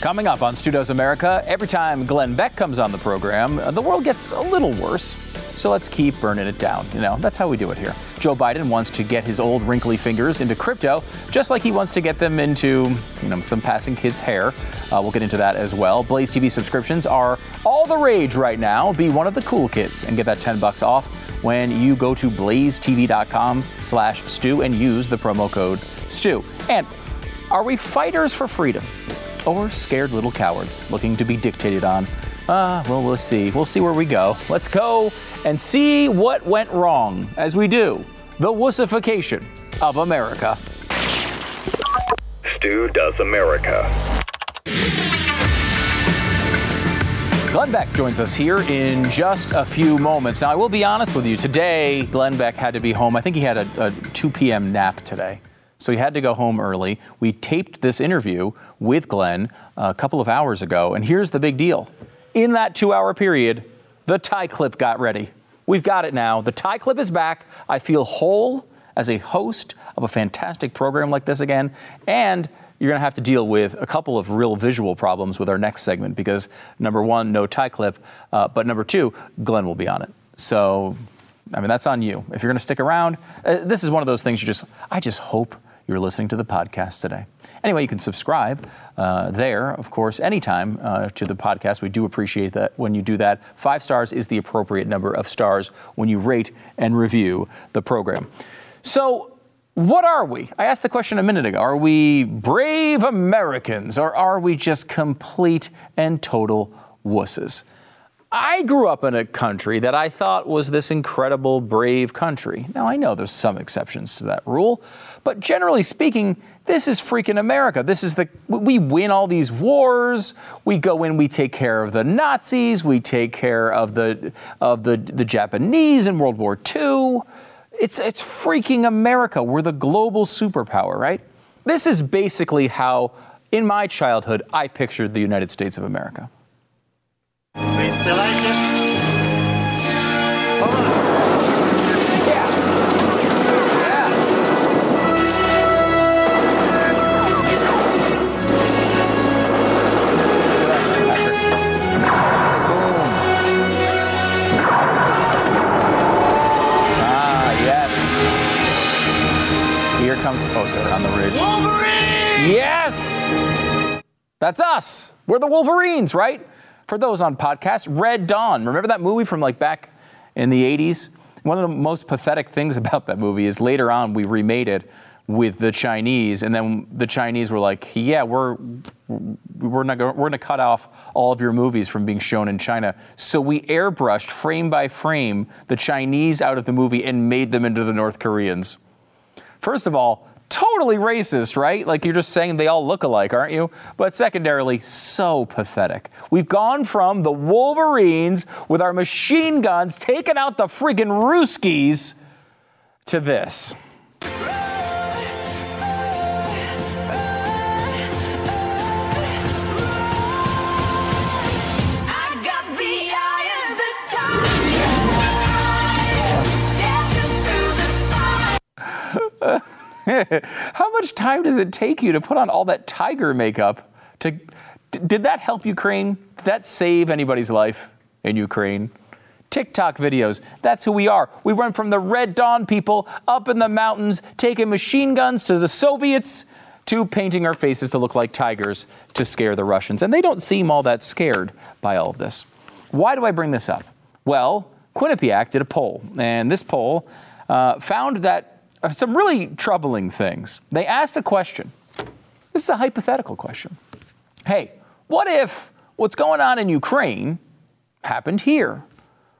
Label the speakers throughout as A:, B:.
A: Coming up on Stu Does America, every time Glenn Beck comes on the program, uh, the world gets a little worse. So let's keep burning it down. You know, that's how we do it here. Joe Biden wants to get his old wrinkly fingers into crypto, just like he wants to get them into, you know, some passing kid's hair. Uh, we'll get into that as well. Blaze TV subscriptions are all the rage right now. Be one of the cool kids and get that 10 bucks off when you go to blazetv.com slash stu and use the promo code stu. And are we fighters for freedom? Or scared little cowards looking to be dictated on. Ah, uh, well, we'll see. We'll see where we go. Let's go and see what went wrong as we do the wussification of America.
B: Stu Does America.
A: Glenn Beck joins us here in just a few moments. Now, I will be honest with you. Today, Glenn Beck had to be home. I think he had a, a 2 p.m. nap today. So he had to go home early. We taped this interview with Glenn a couple of hours ago. And here's the big deal in that two hour period, the tie clip got ready. We've got it now. The tie clip is back. I feel whole as a host of a fantastic program like this again. And you're going to have to deal with a couple of real visual problems with our next segment because number one, no tie clip, uh, but number two, Glenn will be on it. So, I mean, that's on you. If you're going to stick around, uh, this is one of those things you just, I just hope you're listening to the podcast today. Anyway, you can subscribe uh, there, of course, anytime uh, to the podcast. We do appreciate that when you do that. Five stars is the appropriate number of stars when you rate and review the program. So, what are we? I asked the question a minute ago. Are we brave Americans or are we just complete and total wusses? I grew up in a country that I thought was this incredible, brave country. Now, I know there's some exceptions to that rule, but generally speaking, this is freaking America. This is the, we win all these wars. We go in, we take care of the Nazis, we take care of the, of the, the Japanese in World War II. It's, it's freaking America. We're the global superpower, right? This is basically how, in my childhood, I pictured the United States of America. Comes. Oh, they're on the ridge. Yes! That's us. We're the Wolverines, right? For those on podcast, Red Dawn. Remember that movie from like back in the 80s? One of the most pathetic things about that movie is later on we remade it with the Chinese, and then the Chinese were like, "Yeah, we're we're not we're going to cut off all of your movies from being shown in China." So we airbrushed frame by frame the Chinese out of the movie and made them into the North Koreans. First of all, totally racist, right? Like you're just saying they all look alike, aren't you? But secondarily, so pathetic. We've gone from the Wolverines with our machine guns taking out the freaking Ruskies to this. How much time does it take you to put on all that tiger makeup? To, did that help Ukraine? Did that save anybody's life in Ukraine? TikTok videos. That's who we are. We went from the Red Dawn people up in the mountains, taking machine guns to the Soviets, to painting our faces to look like tigers to scare the Russians. And they don't seem all that scared by all of this. Why do I bring this up? Well, Quinnipiac did a poll, and this poll uh, found that Uh, some really troubling things. They asked a question. This is a hypothetical question. Hey, what if what's going on in Ukraine happened here?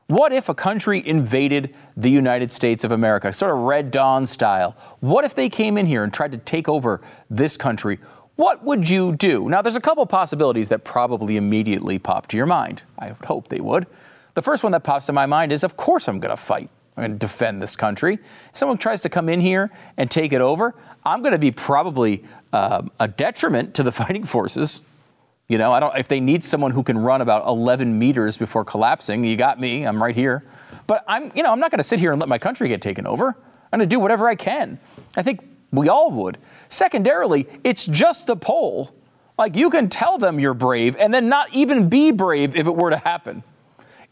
A: What if a country invaded the United States of America, sort of Red Dawn style? What if they came in here and tried to take over this country? What would you do? Now, there's a couple possibilities that probably immediately pop to your mind. I would hope they would. The first one that pops to my mind is, of course, I'm going to fight and defend this country. If someone tries to come in here and take it over, I'm going to be probably uh, a detriment to the fighting forces. You know, I don't. If they need someone who can run about 11 meters before collapsing, you got me. I'm right here. But I'm, you know, I'm not going to sit here and let my country get taken over. I'm going to do whatever I can. I think we all would. Secondarily, it's just a poll Like you can tell them you're brave and then not even be brave if it were to happen.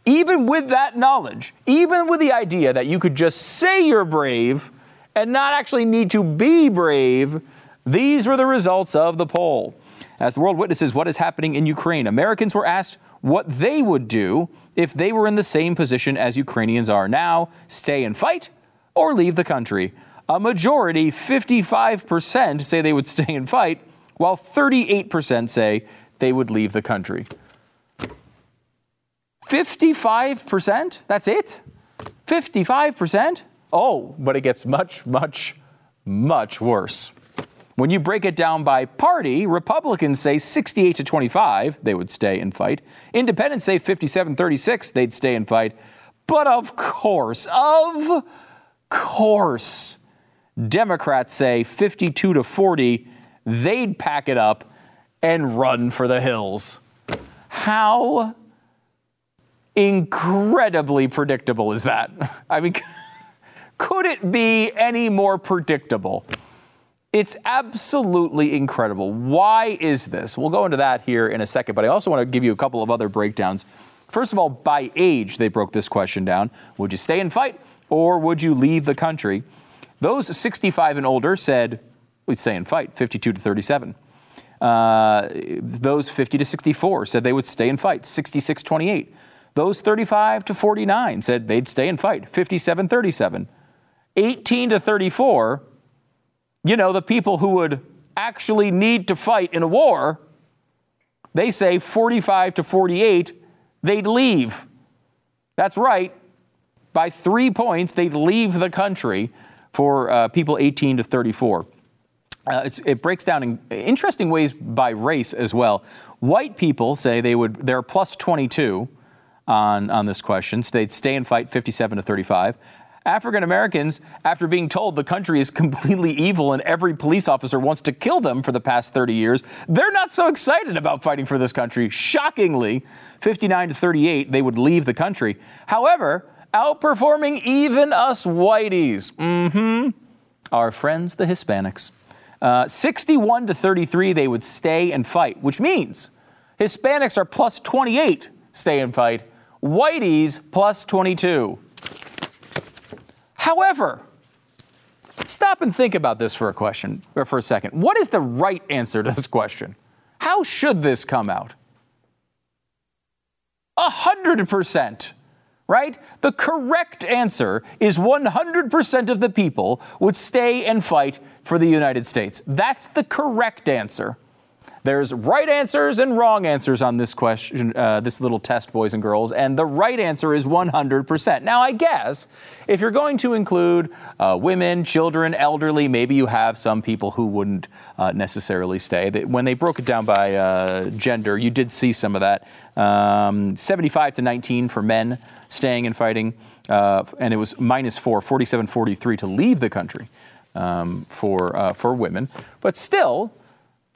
A: Even with that knowledge, even with the idea that you could just say you're brave and not actually need to be brave, these were the results of the poll. As the world witnesses what is happening in Ukraine, Americans were asked what they would do if they were in the same position as Ukrainians are now stay and fight or leave the country. A majority, 55%, say they would stay and fight, while 38% say they would leave the country. 55%? That's it? 55%? Oh, but it gets much, much, much worse. When you break it down by party, Republicans say 68 to 25, they would stay and fight. Independents say 57 36, they'd stay and fight. But of course, of course, Democrats say 52 to 40, they'd pack it up and run for the hills. How incredibly predictable is that? I mean, could it be any more predictable? It's absolutely incredible. Why is this? We'll go into that here in a second, but I also want to give you a couple of other breakdowns. First of all, by age, they broke this question down. Would you stay and fight or would you leave the country? Those 65 and older said, we'd stay and fight, 52 to 37. Uh, those 50 to 64 said they would stay and fight, 66 28. Those 35 to 49 said they'd stay and fight, 57 37. 18 to 34, you know, the people who would actually need to fight in a war, they say 45 to 48, they'd leave. That's right. By three points, they'd leave the country for uh, people 18 to 34. Uh, it breaks down in interesting ways by race as well. White people say they would, they're plus 22 on, on this question. So they'd stay and fight 57 to 35. African Americans, after being told the country is completely evil and every police officer wants to kill them for the past 30 years, they're not so excited about fighting for this country. Shockingly, 59 to 38, they would leave the country. However, outperforming even us whiteys, mm-hmm, our friends, the Hispanics. Uh, 61 to 33, they would stay and fight, which means Hispanics are plus 28, stay and fight. Whiteys plus 22. However, stop and think about this for a question or for a second. What is the right answer to this question? How should this come out? A hundred percent right? The correct answer is 100% of the people would stay and fight for the United States. That's the correct answer. There's right answers and wrong answers on this question, uh, this little test, boys and girls, and the right answer is 100%. Now, I guess if you're going to include uh, women, children, elderly, maybe you have some people who wouldn't uh, necessarily stay. When they broke it down by uh, gender, you did see some of that. Um, 75 to 19 for men staying and fighting, uh, and it was minus four, 47 43 to leave the country. Um, for uh, for women, but still,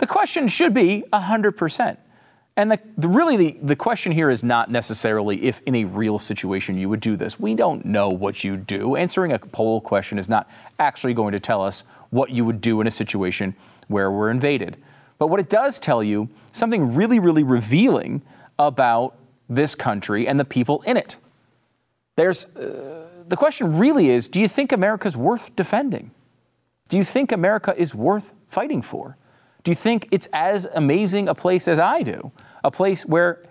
A: the question should be 100%. And the, the, really, the, the question here is not necessarily if in a real situation you would do this. We don't know what you do. Answering a poll question is not actually going to tell us what you would do in a situation where we're invaded. But what it does tell you, something really, really revealing about this country and the people in it. There's, uh, the question really is do you think America's worth defending? Do you think America is worth fighting for? Do you think it's as amazing a place as I do? A place where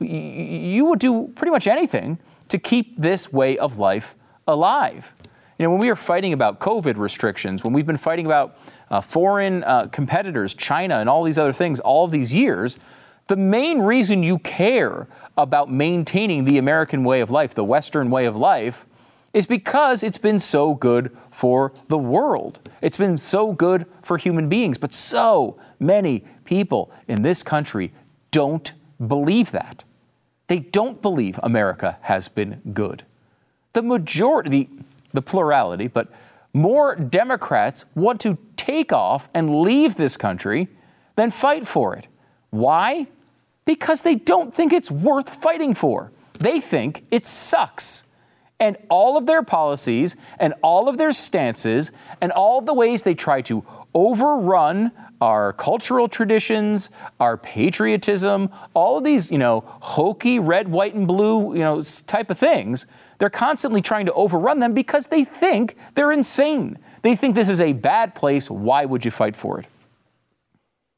A: you would do pretty much anything to keep this way of life alive. You know, when we are fighting about COVID restrictions, when we've been fighting about uh, foreign uh, competitors, China, and all these other things all these years, the main reason you care about maintaining the American way of life, the Western way of life, is because it's been so good for the world. It's been so good for human beings. But so many people in this country don't believe that. They don't believe America has been good. The majority, the, the plurality, but more Democrats want to take off and leave this country than fight for it. Why? Because they don't think it's worth fighting for. They think it sucks and all of their policies and all of their stances and all the ways they try to overrun our cultural traditions, our patriotism, all of these, you know, hokey red, white, and blue, you know, type of things. They're constantly trying to overrun them because they think they're insane. They think this is a bad place. Why would you fight for it?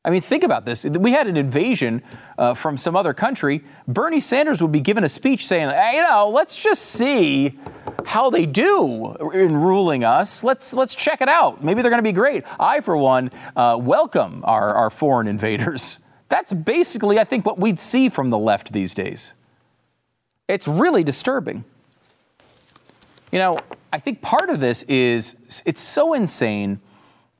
A: I mean, think about this. We had an invasion uh, from some other country. Bernie Sanders would be given a speech saying, hey, you know, let's just see how they do in ruling us. Let's let's check it out. Maybe they're going to be great. I, for one, uh, welcome our, our foreign invaders. That's basically, I think, what we'd see from the left these days. It's really disturbing. You know, I think part of this is it's so insane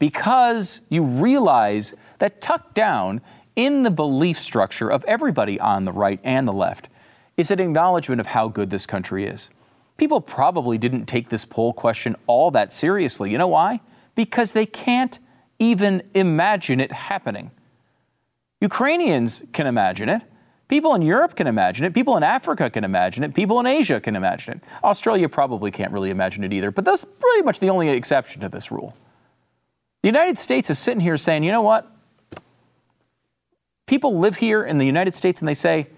A: because you realize that tucked down in the belief structure of everybody on the right and the left is an acknowledgement of how good this country is. People probably didn't take this poll question all that seriously. You know why? Because they can't even imagine it happening. Ukrainians can imagine it. People in Europe can imagine it. People in Africa can imagine it. People in Asia can imagine it. Australia probably can't really imagine it either, but that's pretty much the only exception to this rule. The United States is sitting here saying, you know what? People live here in the United States and they say,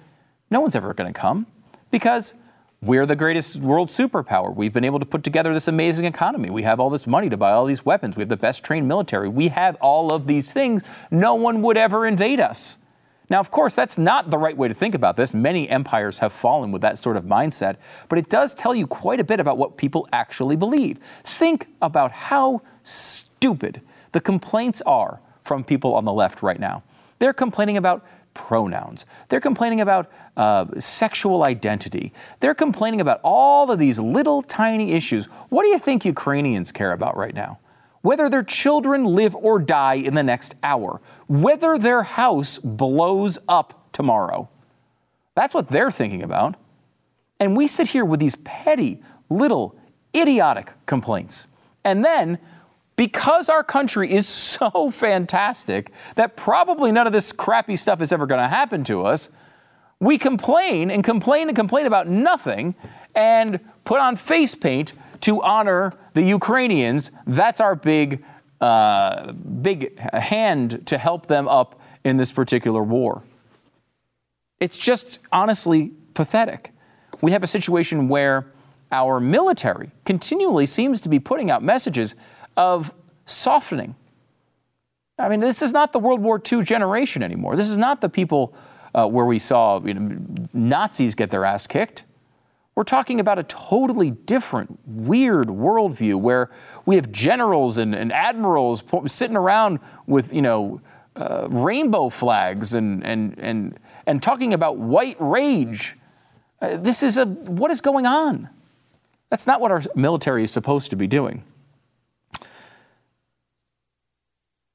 A: no one's ever going to come because we're the greatest world superpower. We've been able to put together this amazing economy. We have all this money to buy all these weapons. We have the best trained military. We have all of these things. No one would ever invade us. Now, of course, that's not the right way to think about this. Many empires have fallen with that sort of mindset, but it does tell you quite a bit about what people actually believe. Think about how stupid the complaints are from people on the left right now. They're complaining about pronouns. They're complaining about uh, sexual identity. They're complaining about all of these little tiny issues. What do you think Ukrainians care about right now? Whether their children live or die in the next hour, whether their house blows up tomorrow. That's what they're thinking about. And we sit here with these petty, little, idiotic complaints. And then because our country is so fantastic that probably none of this crappy stuff is ever going to happen to us, we complain and complain and complain about nothing and put on face paint to honor the Ukrainians. That's our big, uh, big hand to help them up in this particular war. It's just honestly pathetic. We have a situation where our military continually seems to be putting out messages of softening. I mean, this is not the World War II generation anymore. This is not the people uh, where we saw you know, Nazis get their ass kicked. We're talking about a totally different, weird worldview where we have generals and, and admirals sitting around with, you know, uh, rainbow flags and, and, and, and talking about white rage. Uh, this is a, what is going on? That's not what our military is supposed to be doing.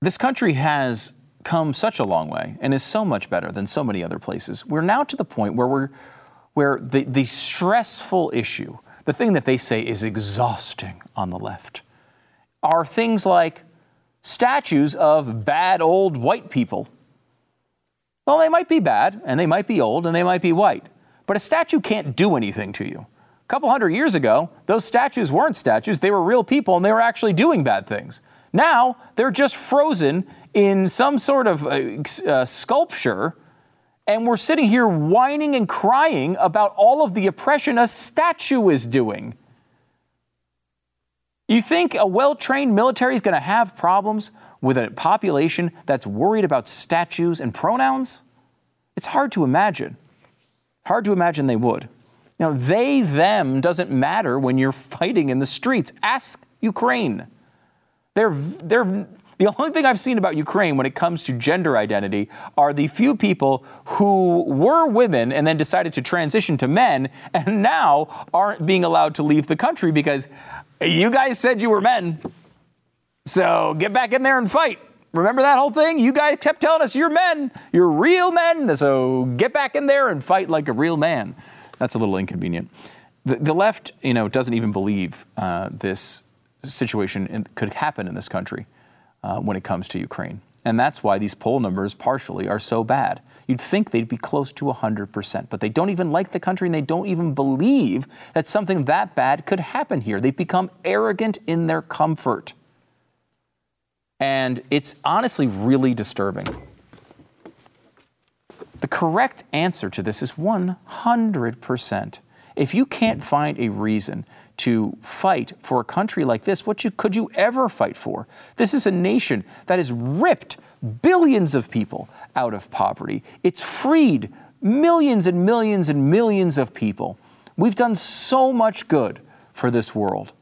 A: This country has come such a long way and is so much better than so many other places. We're now to the point where we're where the, the stressful issue, the thing that they say is exhausting on the left, are things like statues of bad old white people. Well, they might be bad, and they might be old, and they might be white, but a statue can't do anything to you. A couple hundred years ago, those statues weren't statues, they were real people, and they were actually doing bad things. Now they're just frozen in some sort of uh, uh, sculpture, and we're sitting here whining and crying about all of the oppression a statue is doing. You think a well trained military is going to have problems with a population that's worried about statues and pronouns? It's hard to imagine. Hard to imagine they would. Now, they, them doesn't matter when you're fighting in the streets. Ask Ukraine. They're, they're, the only thing I've seen about Ukraine when it comes to gender identity are the few people who were women and then decided to transition to men and now aren't being allowed to leave the country because you guys said you were men. So get back in there and fight. Remember that whole thing? You guys kept telling us you're men, you're real men. So get back in there and fight like a real man. That's a little inconvenient. The, the left, you know, doesn't even believe uh, this situation in, could happen in this country uh, when it comes to Ukraine. And that's why these poll numbers partially are so bad. You'd think they'd be close to 100%, but they don't even like the country and they don't even believe that something that bad could happen here. They've become arrogant in their comfort. And it's honestly really disturbing. The correct answer to this is 100%. If you can't find a reason to fight for a country like this, what you, could you ever fight for? This is a nation that has ripped billions of people out of poverty. It's freed millions and millions and millions of people. We've done so much good for this world.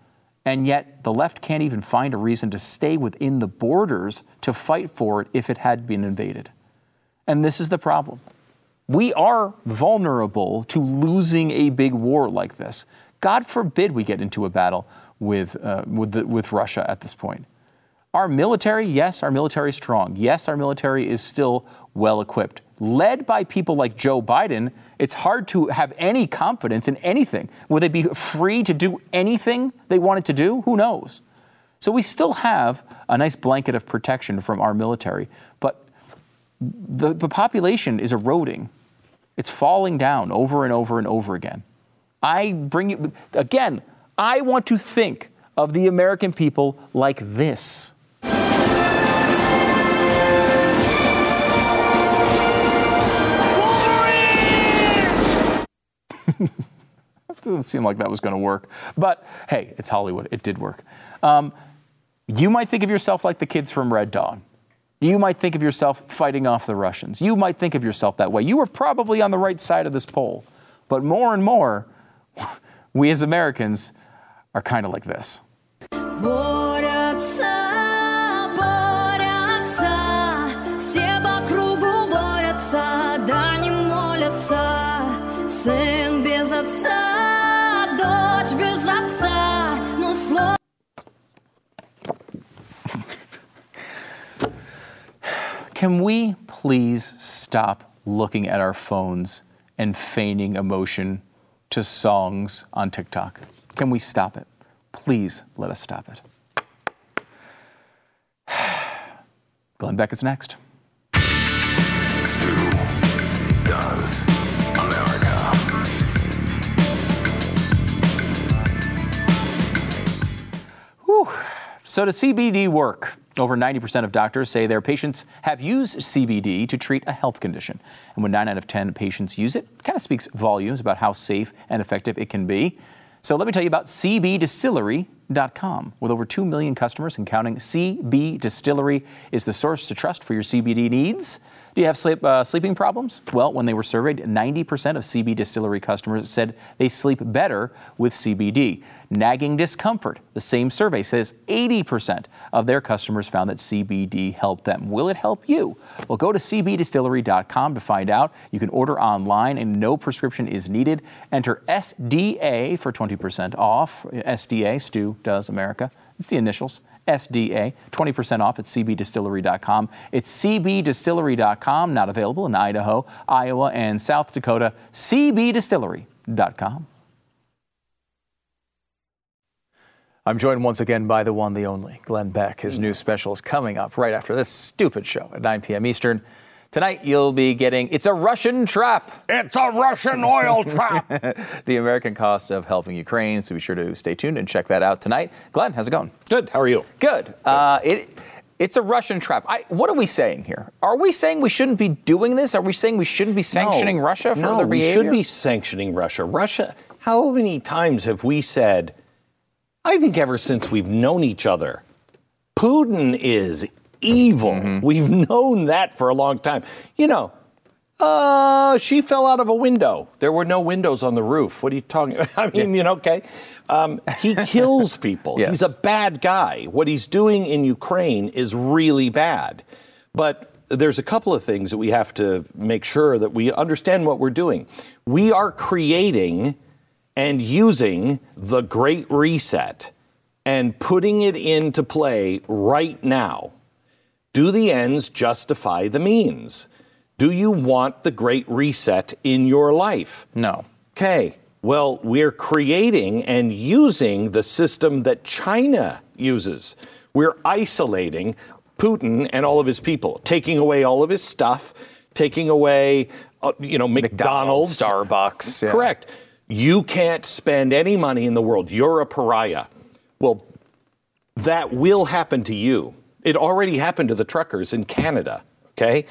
A: And yet, the left can't even find a reason to stay within the borders to fight for it if it had been invaded. And this is the problem. We are vulnerable to losing a big war like this. God forbid we get into a battle with, uh, with, the, with Russia at this point. Our military, yes, our military is strong. Yes, our military is still well equipped. Led by people like Joe Biden, it's hard to have any confidence in anything. Will they be free to do anything they wanted to do? Who knows? So we still have a nice blanket of protection from our military, but the, the population is eroding. It's falling down over and over and over again. I bring you, again, I want to think of the American people like this. Doesn't seem like that was going to work. But hey, it's Hollywood. It did work. Um, you might think of yourself like the kids from Red Dawn. You might think of yourself fighting off the Russians. You might think of yourself that way. You were probably on the right side of this poll. But more and more, we as Americans are kind of like this. Can we please stop looking at our phones and feigning emotion to songs on TikTok? Can we stop it? Please let us stop it. Glenn Beck is next. So, does CBD work? Over 90% of doctors say their patients have used CBD to treat a health condition. And when 9 out of 10 patients use it, it kind of speaks volumes about how safe and effective it can be. So let me tell you about With over 2 million customers and counting, CB Distillery is the source to trust for your CBD needs. Do you have sleep, uh, sleeping problems? Well, when they were surveyed, 90% of CB Distillery customers said they sleep better with CBD. Nagging discomfort, the same survey says 80% of their customers found that CBD helped them. Will it help you? Well, go to cbdistillery.com to find out. You can order online and no prescription is needed. Enter SDA for 20% off. SDA, Stu Does America. It's the initials. SDA, 20% off at cbdistillery.com. It's cbdistillery.com, not available in Idaho, Iowa, and South Dakota. cbdistillery.com. I'm joined once again by the one, the only, Glenn Beck. His new special is coming up right after this stupid show at 9 p.m. Eastern. Tonight, you'll be getting It's a Russian Trap.
B: It's a Russian oil trap.
A: the American cost of helping Ukraine. So be sure to stay tuned and check that out tonight. Glenn, how's it going?
B: Good. How are you?
A: Good. Uh, it, it's a Russian trap. I, what are we saying here? Are we saying we shouldn't be doing this? Are we saying we shouldn't be sanctioning
B: no,
A: Russia for
B: no,
A: their behavior?
B: we should be sanctioning Russia. Russia, how many times have we said, I think ever since we've known each other, Putin is evil. Mm-hmm. We've known that for a long time. You know, uh, she fell out of a window. There were no windows on the roof. What are you talking about? I mean, yeah. you know, okay. Um, he kills people. yes. He's a bad guy. What he's doing in Ukraine is really bad. But there's a couple of things that we have to make sure that we understand what we're doing. We are creating and using the Great Reset and putting it into play right now. Do the ends justify the means? Do you want the great reset in your life?
A: No.
B: Okay. Well, we're creating and using the system that China uses. We're isolating Putin and all of his people, taking away all of his stuff, taking away, uh, you know, McDonald's,
A: McDonald's Starbucks.
B: Yeah. Correct. You can't spend any money in the world. You're a pariah. Well, that will happen to you It already happened to the truckers in Canada. Okay,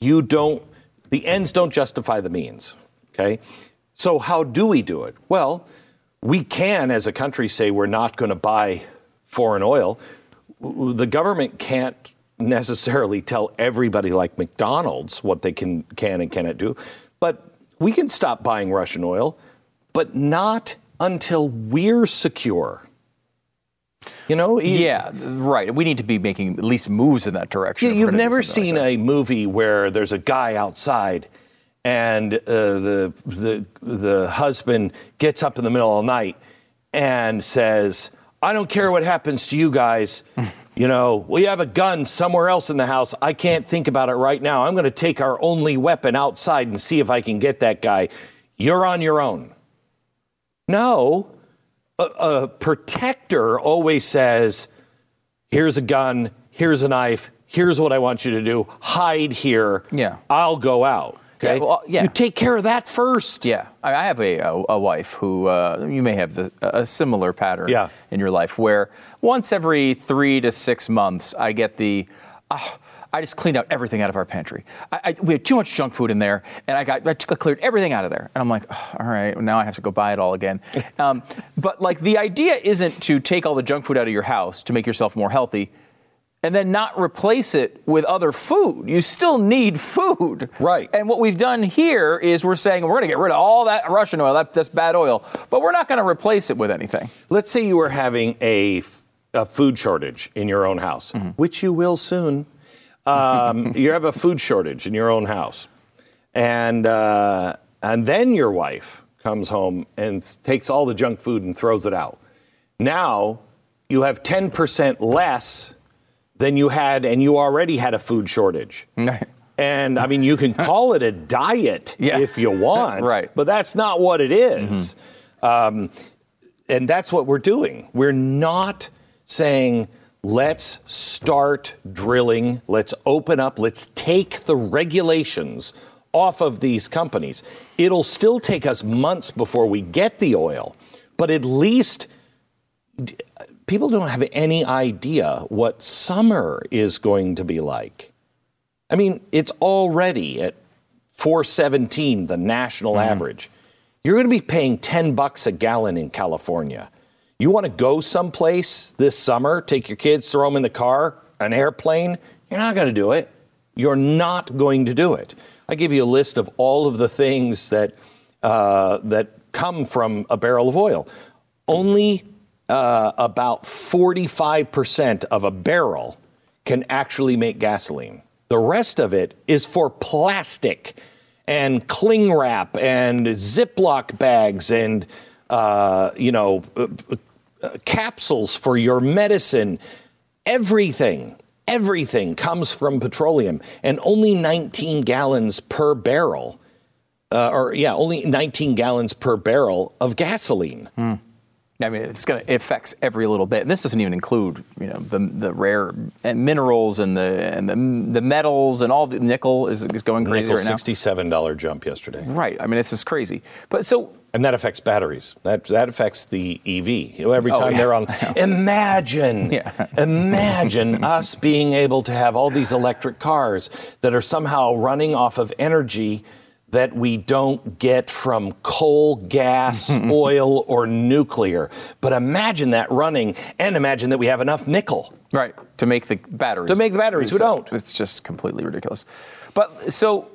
B: you don't. The ends don't justify the means. Okay, so how do we do it? Well, we can, as a country, say we're not going to buy foreign oil. The government can't necessarily tell everybody like McDonald's what they can can and cannot do, but we can stop buying Russian oil, but not until we're secure. You know?
A: Yeah, right. We need to be making at least moves in that direction.
B: Yeah, you've never seen like a movie where there's a guy outside and uh, the, the, the husband gets up in the middle of the night and says, I don't care what happens to you guys. You know, we have a gun somewhere else in the house. I can't think about it right now. I'm going to take our only weapon outside and see if I can get that guy. You're on your own. No, a, a protector always says, here's a gun, here's a knife, here's what I want you to do. Hide here.
A: Yeah.
B: I'll go out. Okay.
A: Yeah, well, yeah.
B: You take care of that first.
A: Yeah. I I have a, a, a wife who uh, you may have the, a similar pattern
B: Yeah.
A: in your life where once every three to six months I get the. "Ah, I just cleaned out everything out of our pantry. I, I, we had too much junk food in there, and I got I took- I cleared everything out of there. And I'm like, "Oh, all right, now I have to go buy it all again. Um, but like the idea isn't to take all the junk food out of your house to make yourself more healthy, and then not replace it with other food. You still need food.
B: Right.
A: And what we've done here is we're saying we're going to get rid of all that Russian oil, that, that's bad oil, but we're not going to replace it with anything.
B: Let's say you were having a, a food shortage in your own house,
A: Mm-hmm.
B: which you will soon. Um, you have a food shortage in your own house, and uh, and then your wife comes home and takes all the junk food and throws it out. Now you have ten percent less than you had, and you already had a food shortage. And I mean, you can call it a diet
A: Yeah.
B: if you want,
A: Right.
B: But that's not what it is. Um, and that's what we're doing. We're not saying, let's start drilling, let's open up, let's take the regulations off of these companies. It'll still take us months before we get the oil, but at least people don't have any idea what summer is going to be like. I mean, it's already at 417, the national mm-hmm. average. You're going to be paying 10 bucks a gallon in California. You want to go someplace this summer, take your kids, throw them in the car, an airplane? You're not going to do it. You're not going to do it. I give you a list of all of the things that uh, that come from a barrel of oil. Only uh, about 45% of a barrel can actually make gasoline. The rest of it is for plastic and cling wrap and Ziploc bags and, uh, you know, uh, capsules for your medicine. Everything, everything comes from petroleum, and only 19 gallons per barrel, uh, or yeah, only 19 gallons per barrel of gasoline.
A: I mean, it's going to it affects every little bit. And this doesn't even include, you know, the the rare minerals and the and the, the metals and all the nickel is, is going crazy
B: Nickel
A: right now.
B: $67 jump yesterday.
A: Right. I mean, it's just crazy. But so
B: And that affects batteries. That that affects the EV. Every
A: Oh,
B: time
A: yeah.
B: they're on, imagine,
A: Yeah.
B: imagine us being able to have all these electric cars that are somehow running off of energy that we don't get from coal, gas, oil, or nuclear. But imagine that running, and imagine that we have enough nickel.
A: Right, to make the batteries.
B: To make the batteries, we don't.
A: It's just completely ridiculous. But so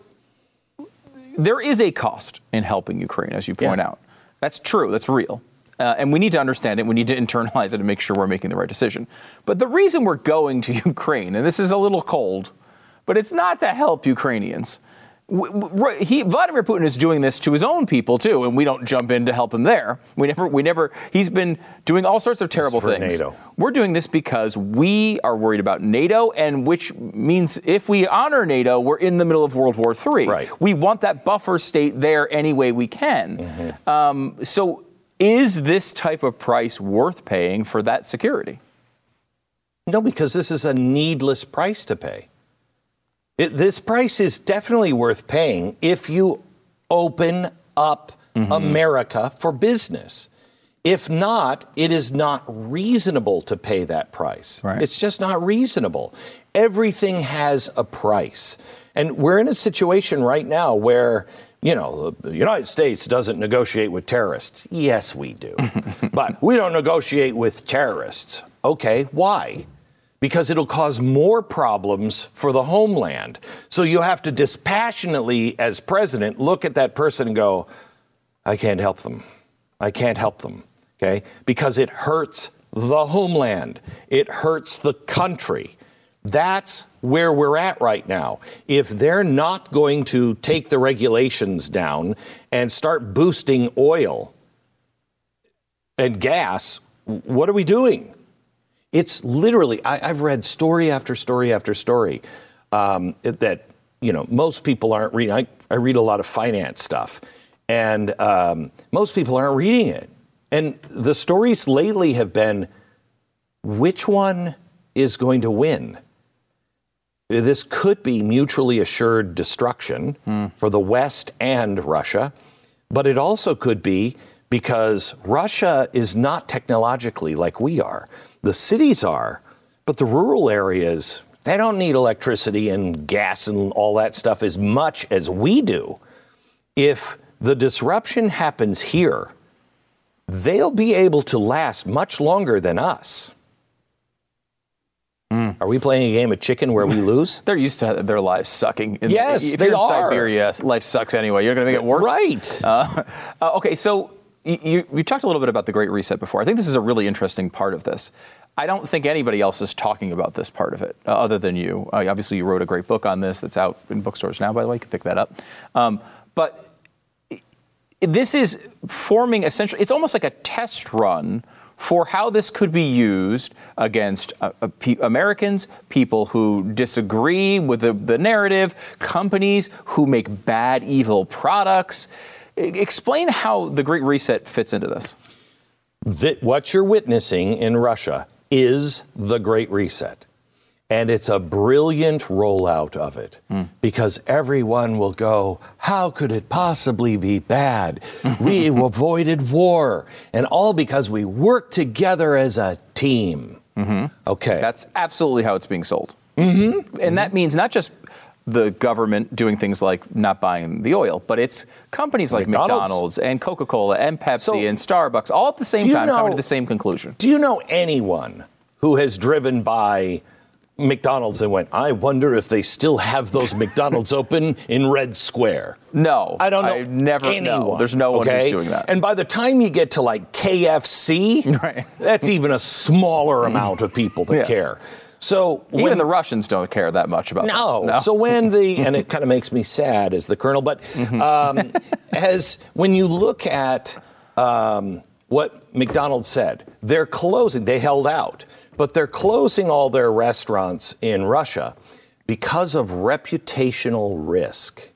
A: there is a cost in helping Ukraine, as you point
B: Yeah.
A: out. That's true, that's real. Uh, and we need to understand it. We need to internalize it and make sure we're making the right decision. But the reason we're going to Ukraine, and this is a little cold, but it's not to help Ukrainians. W- w- right, He, Vladimir Putin is doing this to his own people too, and we don't jump in to help him there. We never, we never. He's been doing all sorts of terrible things.
B: NATO.
A: We're doing this because we are worried about NATO, and which means if we honor NATO, we're in the middle of World War III.
B: Right.
A: We want that buffer state there any way we can. Um, so, is this type of price worth paying for that security?
B: No, because this is a needless price to pay. It, this price is definitely worth paying if you open up mm-hmm. America for business. If not, it is not reasonable to pay that price.
A: Right.
B: It's just not reasonable. Everything has a price. And we're in a situation right now where, you know, the United States doesn't negotiate with terrorists. Yes, we do. but we don't negotiate with terrorists. Okay, why? Because it'll cause more problems for the homeland. So you have to dispassionately, as president, look at that person and go, I can't help them. I can't help them. Okay? Because it hurts the homeland, it hurts the country. That's where we're at right now. If they're not going to take the regulations down and start boosting oil and gas, what are we doing? It's literally, I, have read story after story after story um, that, you know, most people aren't reading. I, I read a lot of finance stuff, and um, most people aren't reading it. And the stories lately have been which one is going to win? This could be mutually assured destruction mm. for the West and Russia, but it also could be because Russia is not technologically like we are. The cities are, but the rural areas, they don't need electricity and gas and all that stuff as much as we do. If the disruption happens here, they'll be able to last much longer than us. Mm. Are we playing a game of chicken where we lose?
A: They're used to their lives sucking.
B: In, yes,
A: if
B: they
A: you're in
B: are.
A: Siberia, life sucks anyway. You're going to make it worse,
B: right? Uh,
A: uh, okay, so you, you talked a little bit about the Great Reset before. I think this is a really interesting part of this. I don't think anybody else is talking about this part of it uh, other than you. Uh, obviously, you wrote a great book on this that's out in bookstores now, by the way. You can pick that up. Um, but this is forming essentially, it's almost like a test run for how this could be used against uh, uh, pe- Americans, people who disagree with the, the narrative, companies who make bad, evil products. Explain how the Great Reset fits into this.
B: That what you're witnessing in Russia is the Great Reset. And it's a brilliant rollout of it mm. because everyone will go, How could it possibly be bad? we avoided war. And all because we worked together as a team. Mm-hmm. Okay.
A: That's absolutely how it's being sold.
B: Mm-hmm.
A: And that means not just the government doing things like not buying the oil, but it's companies like McDonald's, McDonald's and Coca Cola and Pepsi so, and Starbucks all at the same time know, coming to the same conclusion.
B: Do you know anyone who has driven by McDonald's and went, I wonder if they still have those McDonald's open in Red Square.
A: No.
B: I don't know.
A: I never know. There's no one who's doing that.
B: And by the time you get to like KFC, right. that's even a smaller amount of people that yes. care. So
A: even when, the Russians don't care that much about
B: no. That. No. So when the and it kind of makes me sad as the colonel, but mm-hmm. um, as when you look at um, what McDonald's said, they're closing. They held out. But they're closing all their restaurants in Russia because of reputational risk.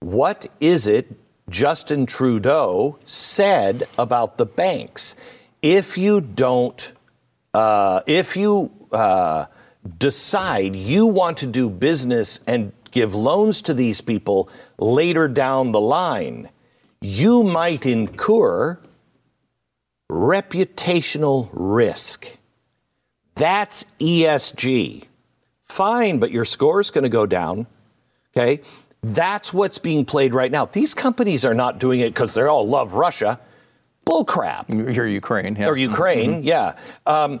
B: What is it Justin Trudeau said about the banks? If you don't, uh, if you uh, decide you want to do business and give loans to these people later down the line, you might incur reputational risk. That's ESG. Fine, but your score is going to go down. Okay? That's what's being played right now. These companies are not doing it because they all love Russia. Bullcrap.
A: Or Ukraine, yeah.
B: Or Ukraine, mm-hmm. yeah. Um,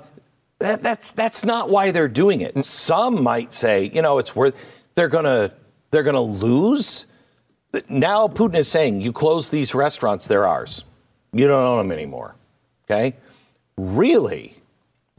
B: that, that's that's not why they're doing it. Mm. Some might say, you know, it's worth. They're gonna they're gonna lose. Now Putin is saying, you close these restaurants, they're ours. You don't own them anymore. Okay, really?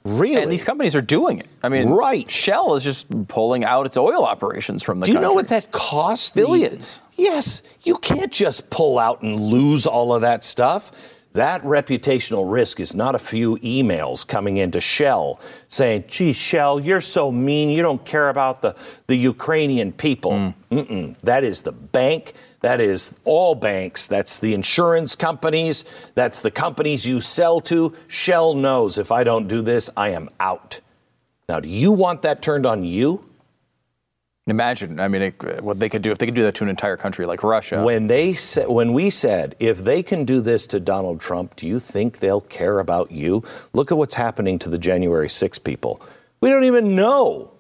B: Really?
A: And these companies are doing it. I mean,
B: right.
A: Shell is just pulling out its oil operations from the
B: Do you
A: country.
B: know what that costs?
A: Billions.
B: The, yes. You can't just pull out and lose all of that stuff. That reputational risk is not a few emails coming into Shell saying, gee, Shell, you're so mean. You don't care about the, the Ukrainian people. Mm. That is the bank that is all banks. That's the insurance companies. That's the companies you sell to. Shell knows if I don't do this, I am out. Now, do you want that turned on you?
A: Imagine, I mean, it, what they could do if they could do that to an entire country like Russia.
B: When they said, when we said, if they can do this to Donald Trump, do you think they'll care about you? Look at what's happening to the January 6 people. We don't even know.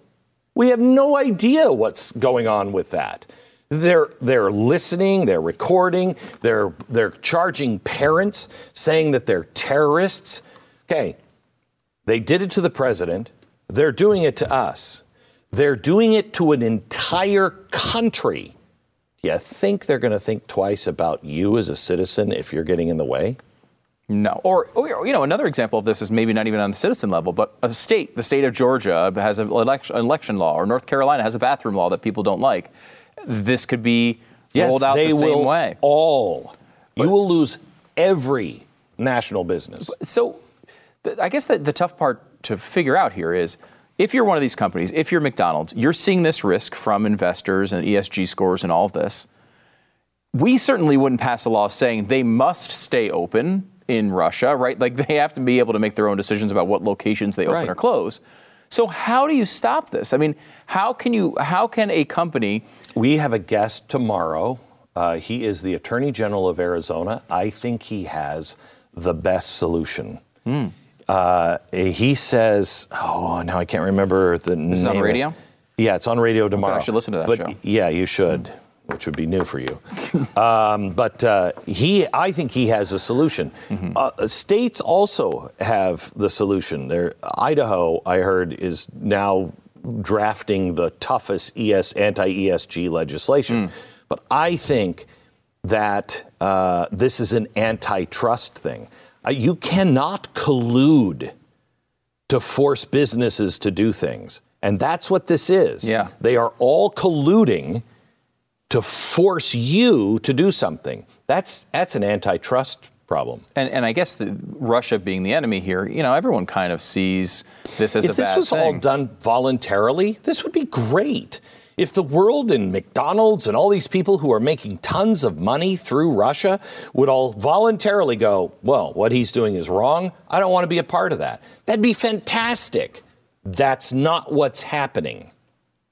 B: We have no idea what's going on with that. They're they're listening, they're recording, they're they're charging parents saying that they're terrorists. Okay. They did it to the president. They're doing it to us. They're doing it to an entire country. Do you think they're going to think twice about you as a citizen if you're getting in the way?
A: No. Or, or, you know, another example of this is maybe not even on the citizen level, but a state, the state of Georgia has an election, election law, or North Carolina has a bathroom law that people don't like. This could be
B: yes,
A: rolled out the same way.
B: All. you will lose every national business.
A: So th- I guess the, the tough part to figure out here is if you're one of these companies, if you're McDonald's, you're seeing this risk from investors and ESG scores and all of this. We certainly wouldn't pass a law saying they must stay open in Russia, right? Like they have to be able to make their own decisions about what locations they open
B: Right.
A: or close. So how do you stop this? I mean, how can you how can a company
B: We have a guest tomorrow. Uh, he is the Attorney General of Arizona. I think he has the best solution.
A: Hmm.
B: Uh, he says, "Oh, now I can't remember the
A: This is on
B: name of it.
A: radio?
B: Yeah, it's on radio tomorrow.
A: i should listen to that
B: but,
A: show.
B: Yeah, you should, which would be new for you. um, but uh, he, I think he has a solution.
A: Mm-hmm.
B: Uh, states also have the solution. There, Idaho, I heard, is now drafting the toughest ES anti-ESG legislation.
A: Hmm.
B: But I think that uh, this is an antitrust thing. Uh, you cannot collude to force businesses to do things. And that's what this is.
A: Yeah.
B: They are all colluding to force you to do something. That's that's an antitrust problem.
A: and, and I guess the, Russia being the enemy here, you know, everyone kind of sees this as a bad thing.
B: if this was all done voluntarily, this would be great. If the world and McDonald's and all these people who are making tons of money through Russia would all voluntarily go, well, what he's doing is wrong. I don't want to be a part of that. That'd be fantastic. That's not what's happening.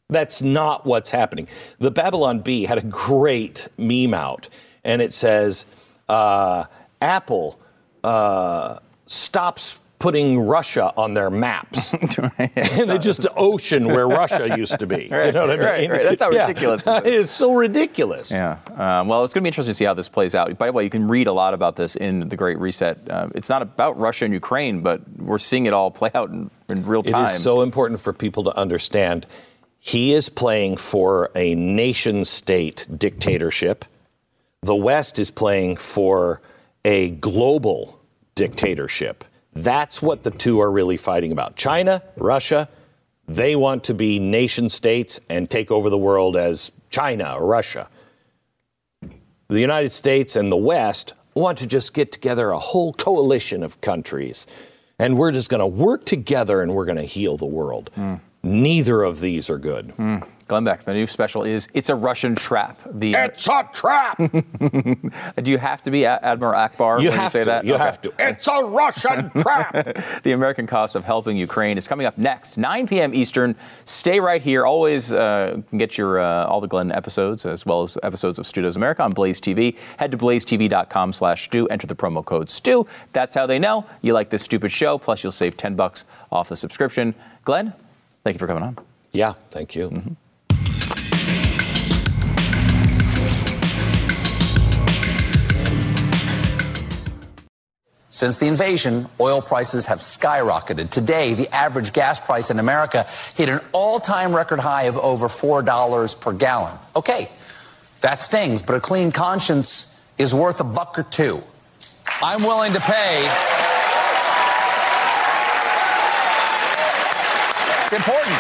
B: That's not what's happening. The Babylon Bee had a great meme out, and it says, uh, Apple uh, stops putting Russia on their maps. and it's just the ocean where Russia used to be. you know what I mean?
A: right, right. That's how
B: Yeah.
A: ridiculous it is.
B: it's so ridiculous.
A: Yeah. Um, well, it's going to be interesting to see how this plays out. By the way, you can read a lot about this in the Great Reset. Uh, it's not about Russia and Ukraine, but we're seeing it all play out in, in real time.
B: It is so important for people to understand. He is playing for a nation state dictatorship. The West is playing for a global dictatorship. That's what the two are really fighting about. China, Russia, they want to be nation states and take over the world as China or Russia. The United States and the West want to just get together a whole coalition of countries and we're just going to work together and we're going to heal the world. Hmm. Neither of these are good. Hmm.
A: Glenn Beck, the new special is It's a Russian Trap. The,
B: It's a trap.
A: do you have to be Admiral Ackbar
B: You
A: when
B: have
A: you say
B: to.
A: that?
B: You
A: Okay.
B: have to. It's a Russian trap.
A: The American Cost of Helping Ukraine is coming up next, 9 p.m. Eastern. Stay right here. Always uh, get your uh, all the Glenn episodes as well as episodes of Stu Does America on Blaze TV. Head to blazetv.com slash Stu. Enter the promo code Stu. That's how they know you like this stupid show. Plus, you'll save 10 bucks off the subscription. Glenn, thank you for coming on.
B: yeah, thank you.
C: Since the invasion, oil prices have skyrocketed. Today, the average gas price in America hit an all time record high of over $4 per gallon. Okay, that stings, but a clean conscience is worth a buck or two. I'm willing to pay. It's important.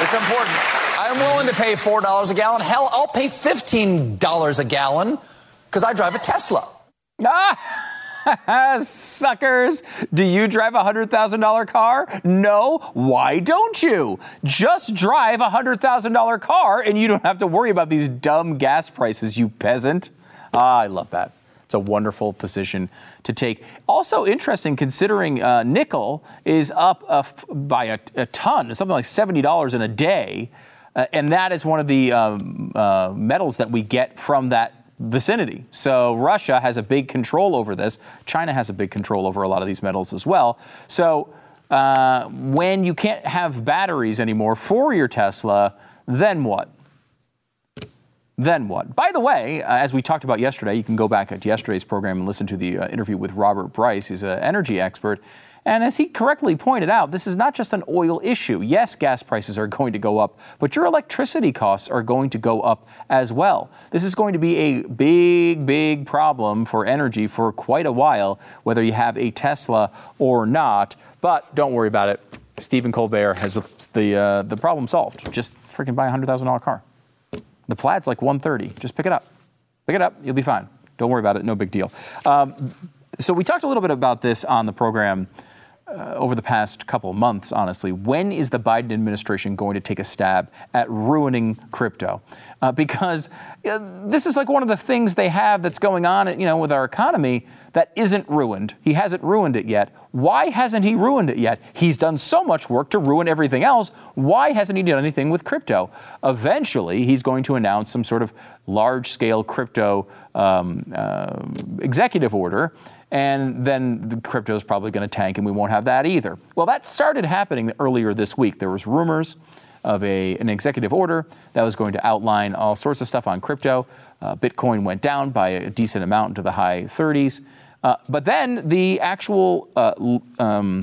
C: It's important. I'm willing to pay $4 a gallon. Hell, I'll pay $15 a gallon because I drive a Tesla.
A: Ah, suckers. Do you drive a $100,000 car? No. Why don't you? Just drive a $100,000 car and you don't have to worry about these dumb gas prices, you peasant. Ah, I love that. It's a wonderful position to take. Also interesting considering uh, nickel is up by a, a ton, something like $70 in a day. Uh, and that is one of the um, uh, metals that we get from that vicinity. So Russia has a big control over this. China has a big control over a lot of these metals as well. So uh, when you can't have batteries anymore for your Tesla, then what? Then what? By the way, uh, as we talked about yesterday, you can go back at yesterday's program and listen to the uh, interview with Robert Bryce. He's an energy expert. And as he correctly pointed out, this is not just an oil issue. Yes, gas prices are going to go up, but your electricity costs are going to go up as well. This is going to be a big, big problem for energy for quite a while, whether you have a Tesla or not. But don't worry about it. Stephen Colbert has the, the, uh, the problem solved. Just freaking buy a $100,000 car. The Plaid's like 130. Just pick it up. Pick it up. You'll be fine. Don't worry about it. No big deal. Um, so we talked a little bit about this on the program uh, over the past couple months, honestly. When is the Biden administration going to take a stab at ruining crypto? Uh, because uh, this is like one of the things they have that's going on, you know, with our economy that isn't ruined. He hasn't ruined it yet. Why hasn't he ruined it yet? He's done so much work to ruin everything else. Why hasn't he done anything with crypto? Eventually, he's going to announce some sort of large-scale crypto um, uh, executive order and then the crypto is probably going to tank and we won't have that either. Well, that started happening earlier this week. There was rumors of a, an executive order that was going to outline all sorts of stuff on crypto. Uh, Bitcoin went down by a decent amount into the high 30s. Uh, but then the actual uh, um,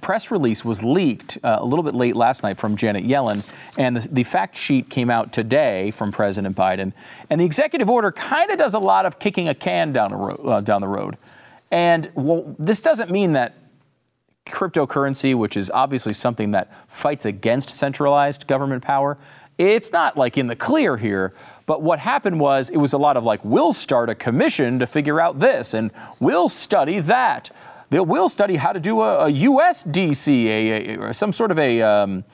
A: press release was leaked uh, a little bit late last night from Janet Yellen, and the, the fact sheet came out today from President Biden. And the executive order kind of does a lot of kicking a can down, uh, down the road. And well, this doesn't mean that cryptocurrency, which is obviously something that fights against centralized government power, it's not like in the clear here. But what happened was it was a lot of like, we'll start a commission to figure out this, and we'll study that they will study how to do a, a USDC, a, a, some sort of a, um,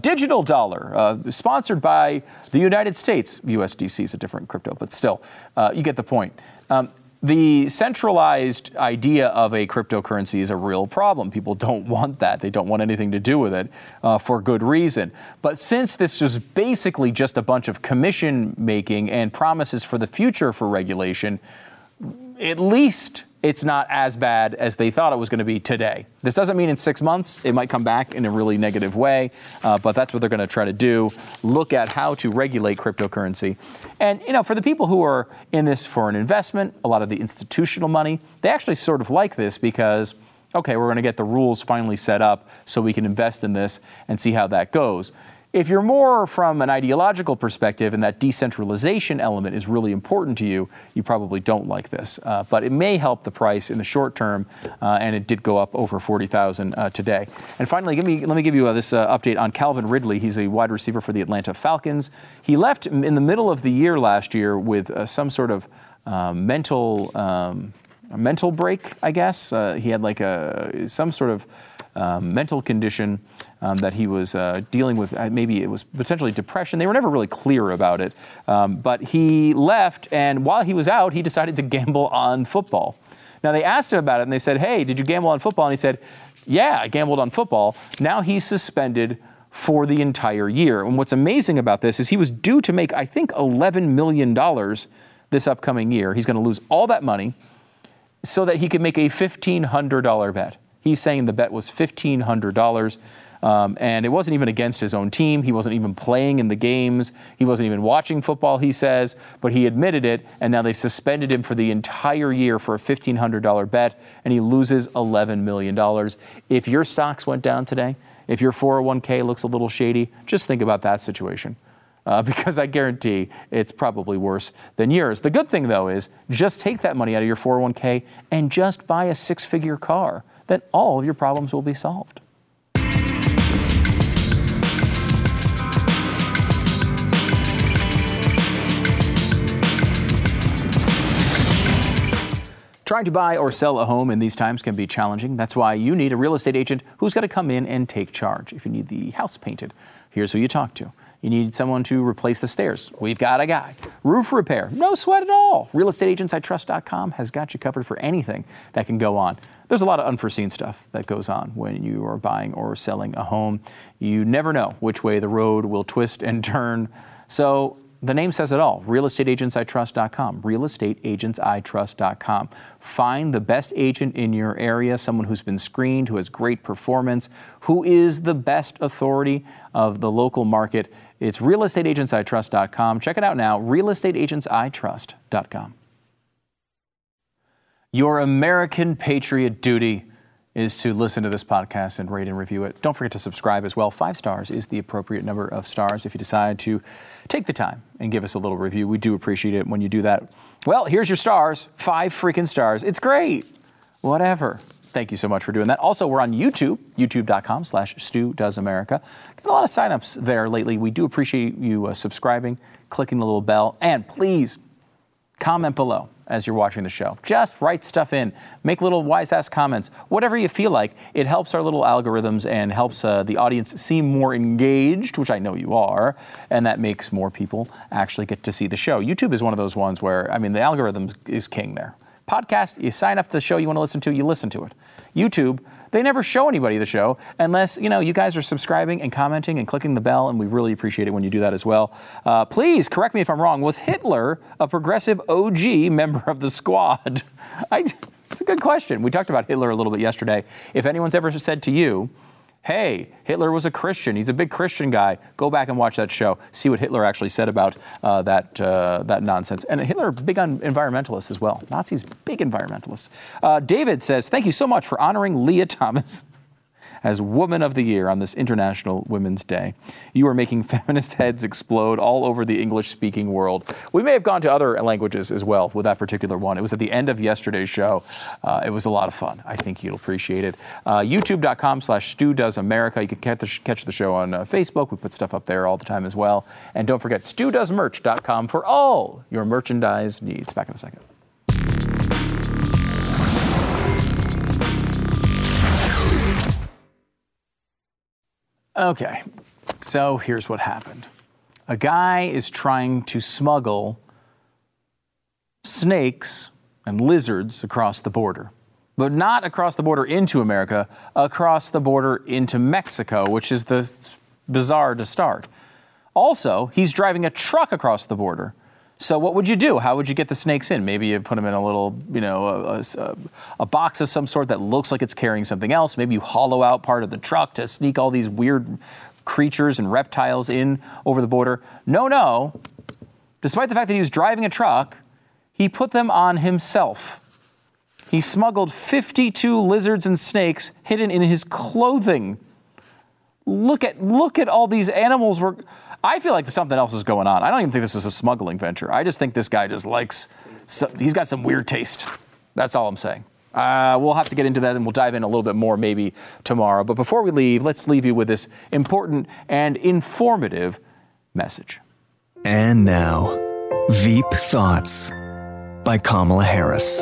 A: digital dollar uh, sponsored by the United States. USDC is a different crypto, but still, uh, you get the point. Um, the centralized idea of a cryptocurrency is a real problem. People don't want that. They don't want anything to do with it uh, for good reason. But since this was basically just a bunch of commission making and promises for the future for regulation, at least it's not as bad as they thought it was going to be today. This doesn't mean in six months it might come back in a really negative way, uh, but that's what they're going to try to do. Look at how to regulate cryptocurrency. And, you know, for the people who are in this for an investment, a lot of the institutional money, they actually sort of like this because okay, we're going to get the rules finally set up so we can invest in this and see how that goes. If you're more from an ideological perspective and that decentralization element is really important to you, you probably don't like this. Uh, but it may help the price in the short term, uh, and it did go up over 40,000 uh, today. And finally, me, let me give you uh, this uh, update on Calvin Ridley. He's a wide receiver for the Atlanta Falcons. He left in the middle of the year last year with uh, some sort of mental um, mental break, I guess. he had like a some sort of um, mental condition um, that he was uh, dealing with. Uh, maybe it was potentially depression. They were never really clear about it. Um, but he left, and while he was out, he decided to gamble on football. Now, they asked him about it, and they said, Hey, did you gamble on football? And he said, Yeah, I gambled on football. Now he's suspended for the entire year. And what's amazing about this is he was due to make, I think, $11 million this upcoming year. He's going to lose all that money so that he could make a $1,500 bet. He's saying the bet was $1,500. Um, and it wasn't even against his own team. He wasn't even playing in the games. He wasn't even watching football, he says, but he admitted it. And now they've suspended him for the entire year for a $1,500 bet, and he loses $11 million. If your stocks went down today, if your 401k looks a little shady, just think about that situation. Uh, because I guarantee it's probably worse than yours. The good thing, though, is just take that money out of your 401k and just buy a six figure car then all of your problems will be solved. Trying to buy or sell a home in these times can be challenging. That's why you need a real estate agent who's got to come in and take charge. If you need the house painted, here's who you talk to. You need someone to replace the stairs. We've got a guy. Roof repair, no sweat at all. RealestateAgentsITrust.com has got you covered for anything that can go on. There's a lot of unforeseen stuff that goes on when you are buying or selling a home. You never know which way the road will twist and turn. So the name says it all. RealestateAgentsITrust.com. RealestateAgentsITrust.com. Find the best agent in your area, someone who's been screened, who has great performance, who is the best authority of the local market. It's RealestateAgentsITrust.com. Check it out now. RealestateAgentsITrust.com. Your American patriot duty is to listen to this podcast and rate and review it. Don't forget to subscribe as well. Five stars is the appropriate number of stars if you decide to take the time and give us a little review. We do appreciate it when you do that. Well, here's your stars. Five freaking stars. It's great. Whatever. Thank you so much for doing that. Also, we're on YouTube, youtube.com slash Stu Does America. Got a lot of signups there lately. We do appreciate you uh, subscribing, clicking the little bell, and please comment below as you're watching the show. Just write stuff in, make little wise ass comments, whatever you feel like. It helps our little algorithms and helps uh, the audience seem more engaged, which I know you are, and that makes more people actually get to see the show. YouTube is one of those ones where, I mean, the algorithm is king there. Podcast, you sign up to the show you want to listen to, you listen to it. YouTube, they never show anybody the show unless you know you guys are subscribing and commenting and clicking the bell, and we really appreciate it when you do that as well. Uh, please correct me if I'm wrong. Was Hitler a progressive OG member of the squad? I, it's a good question. We talked about Hitler a little bit yesterday. If anyone's ever said to you, hey, Hitler was a Christian. He's a big Christian guy. Go back and watch that show. See what Hitler actually said about uh, that uh, that nonsense. And Hitler, big on environmentalists as well. Nazis, big environmentalists. Uh, David says, thank you so much for honoring Lia Thomas as Woman of the Year on this International Women's Day. You are making feminist heads explode all over the English speaking world. We may have gone to other languages as well with that particular one. It was at the end of yesterday's show. Uh, it was a lot of fun. I think you'll appreciate it. Uh, YouTube.com slash Stu Does America. You can catch the, catch the show on uh, Facebook. We put stuff up there all the time as well. And don't forget StuDoesMerch.com for all your merchandise needs. Back in a second. Okay, so here's what happened. A guy is trying to smuggle snakes and lizards across the border, but not across the border into America, across the border into Mexico, which is the bizarre to start. Also, he's driving a truck across the border. So what would you do? How would you get the snakes in? Maybe you put them in a little, you know, a, a, a, box of some sort that looks like it's carrying something else. Maybe you hollow out part of the truck to sneak all these weird creatures and reptiles in over the border. No, no. Despite the fact that he was driving a truck, he put them on himself. He smuggled 52 lizards and snakes hidden in his clothing. Look at look at all these animals were I feel like something else is going on. I don't even think this is a smuggling venture. I just think this guy just likes, he's got some weird taste. That's all I'm saying. Uh, we'll have to get into that and we'll dive in a little bit more maybe tomorrow. But before we leave, let's leave you with this important and informative message.
D: And now, Veep Thoughts by Kamala Harris.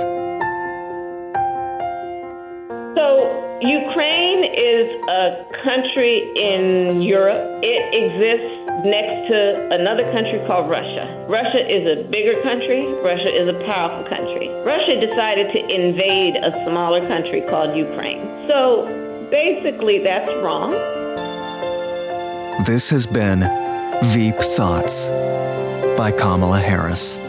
E: So, Ukraine is a country in Europe. It exists next to another country called Russia. Russia is a bigger country, Russia is a powerful country. Russia decided to invade a smaller country called Ukraine. So basically, that's wrong.
D: This has been Veep Thoughts by Kamala Harris.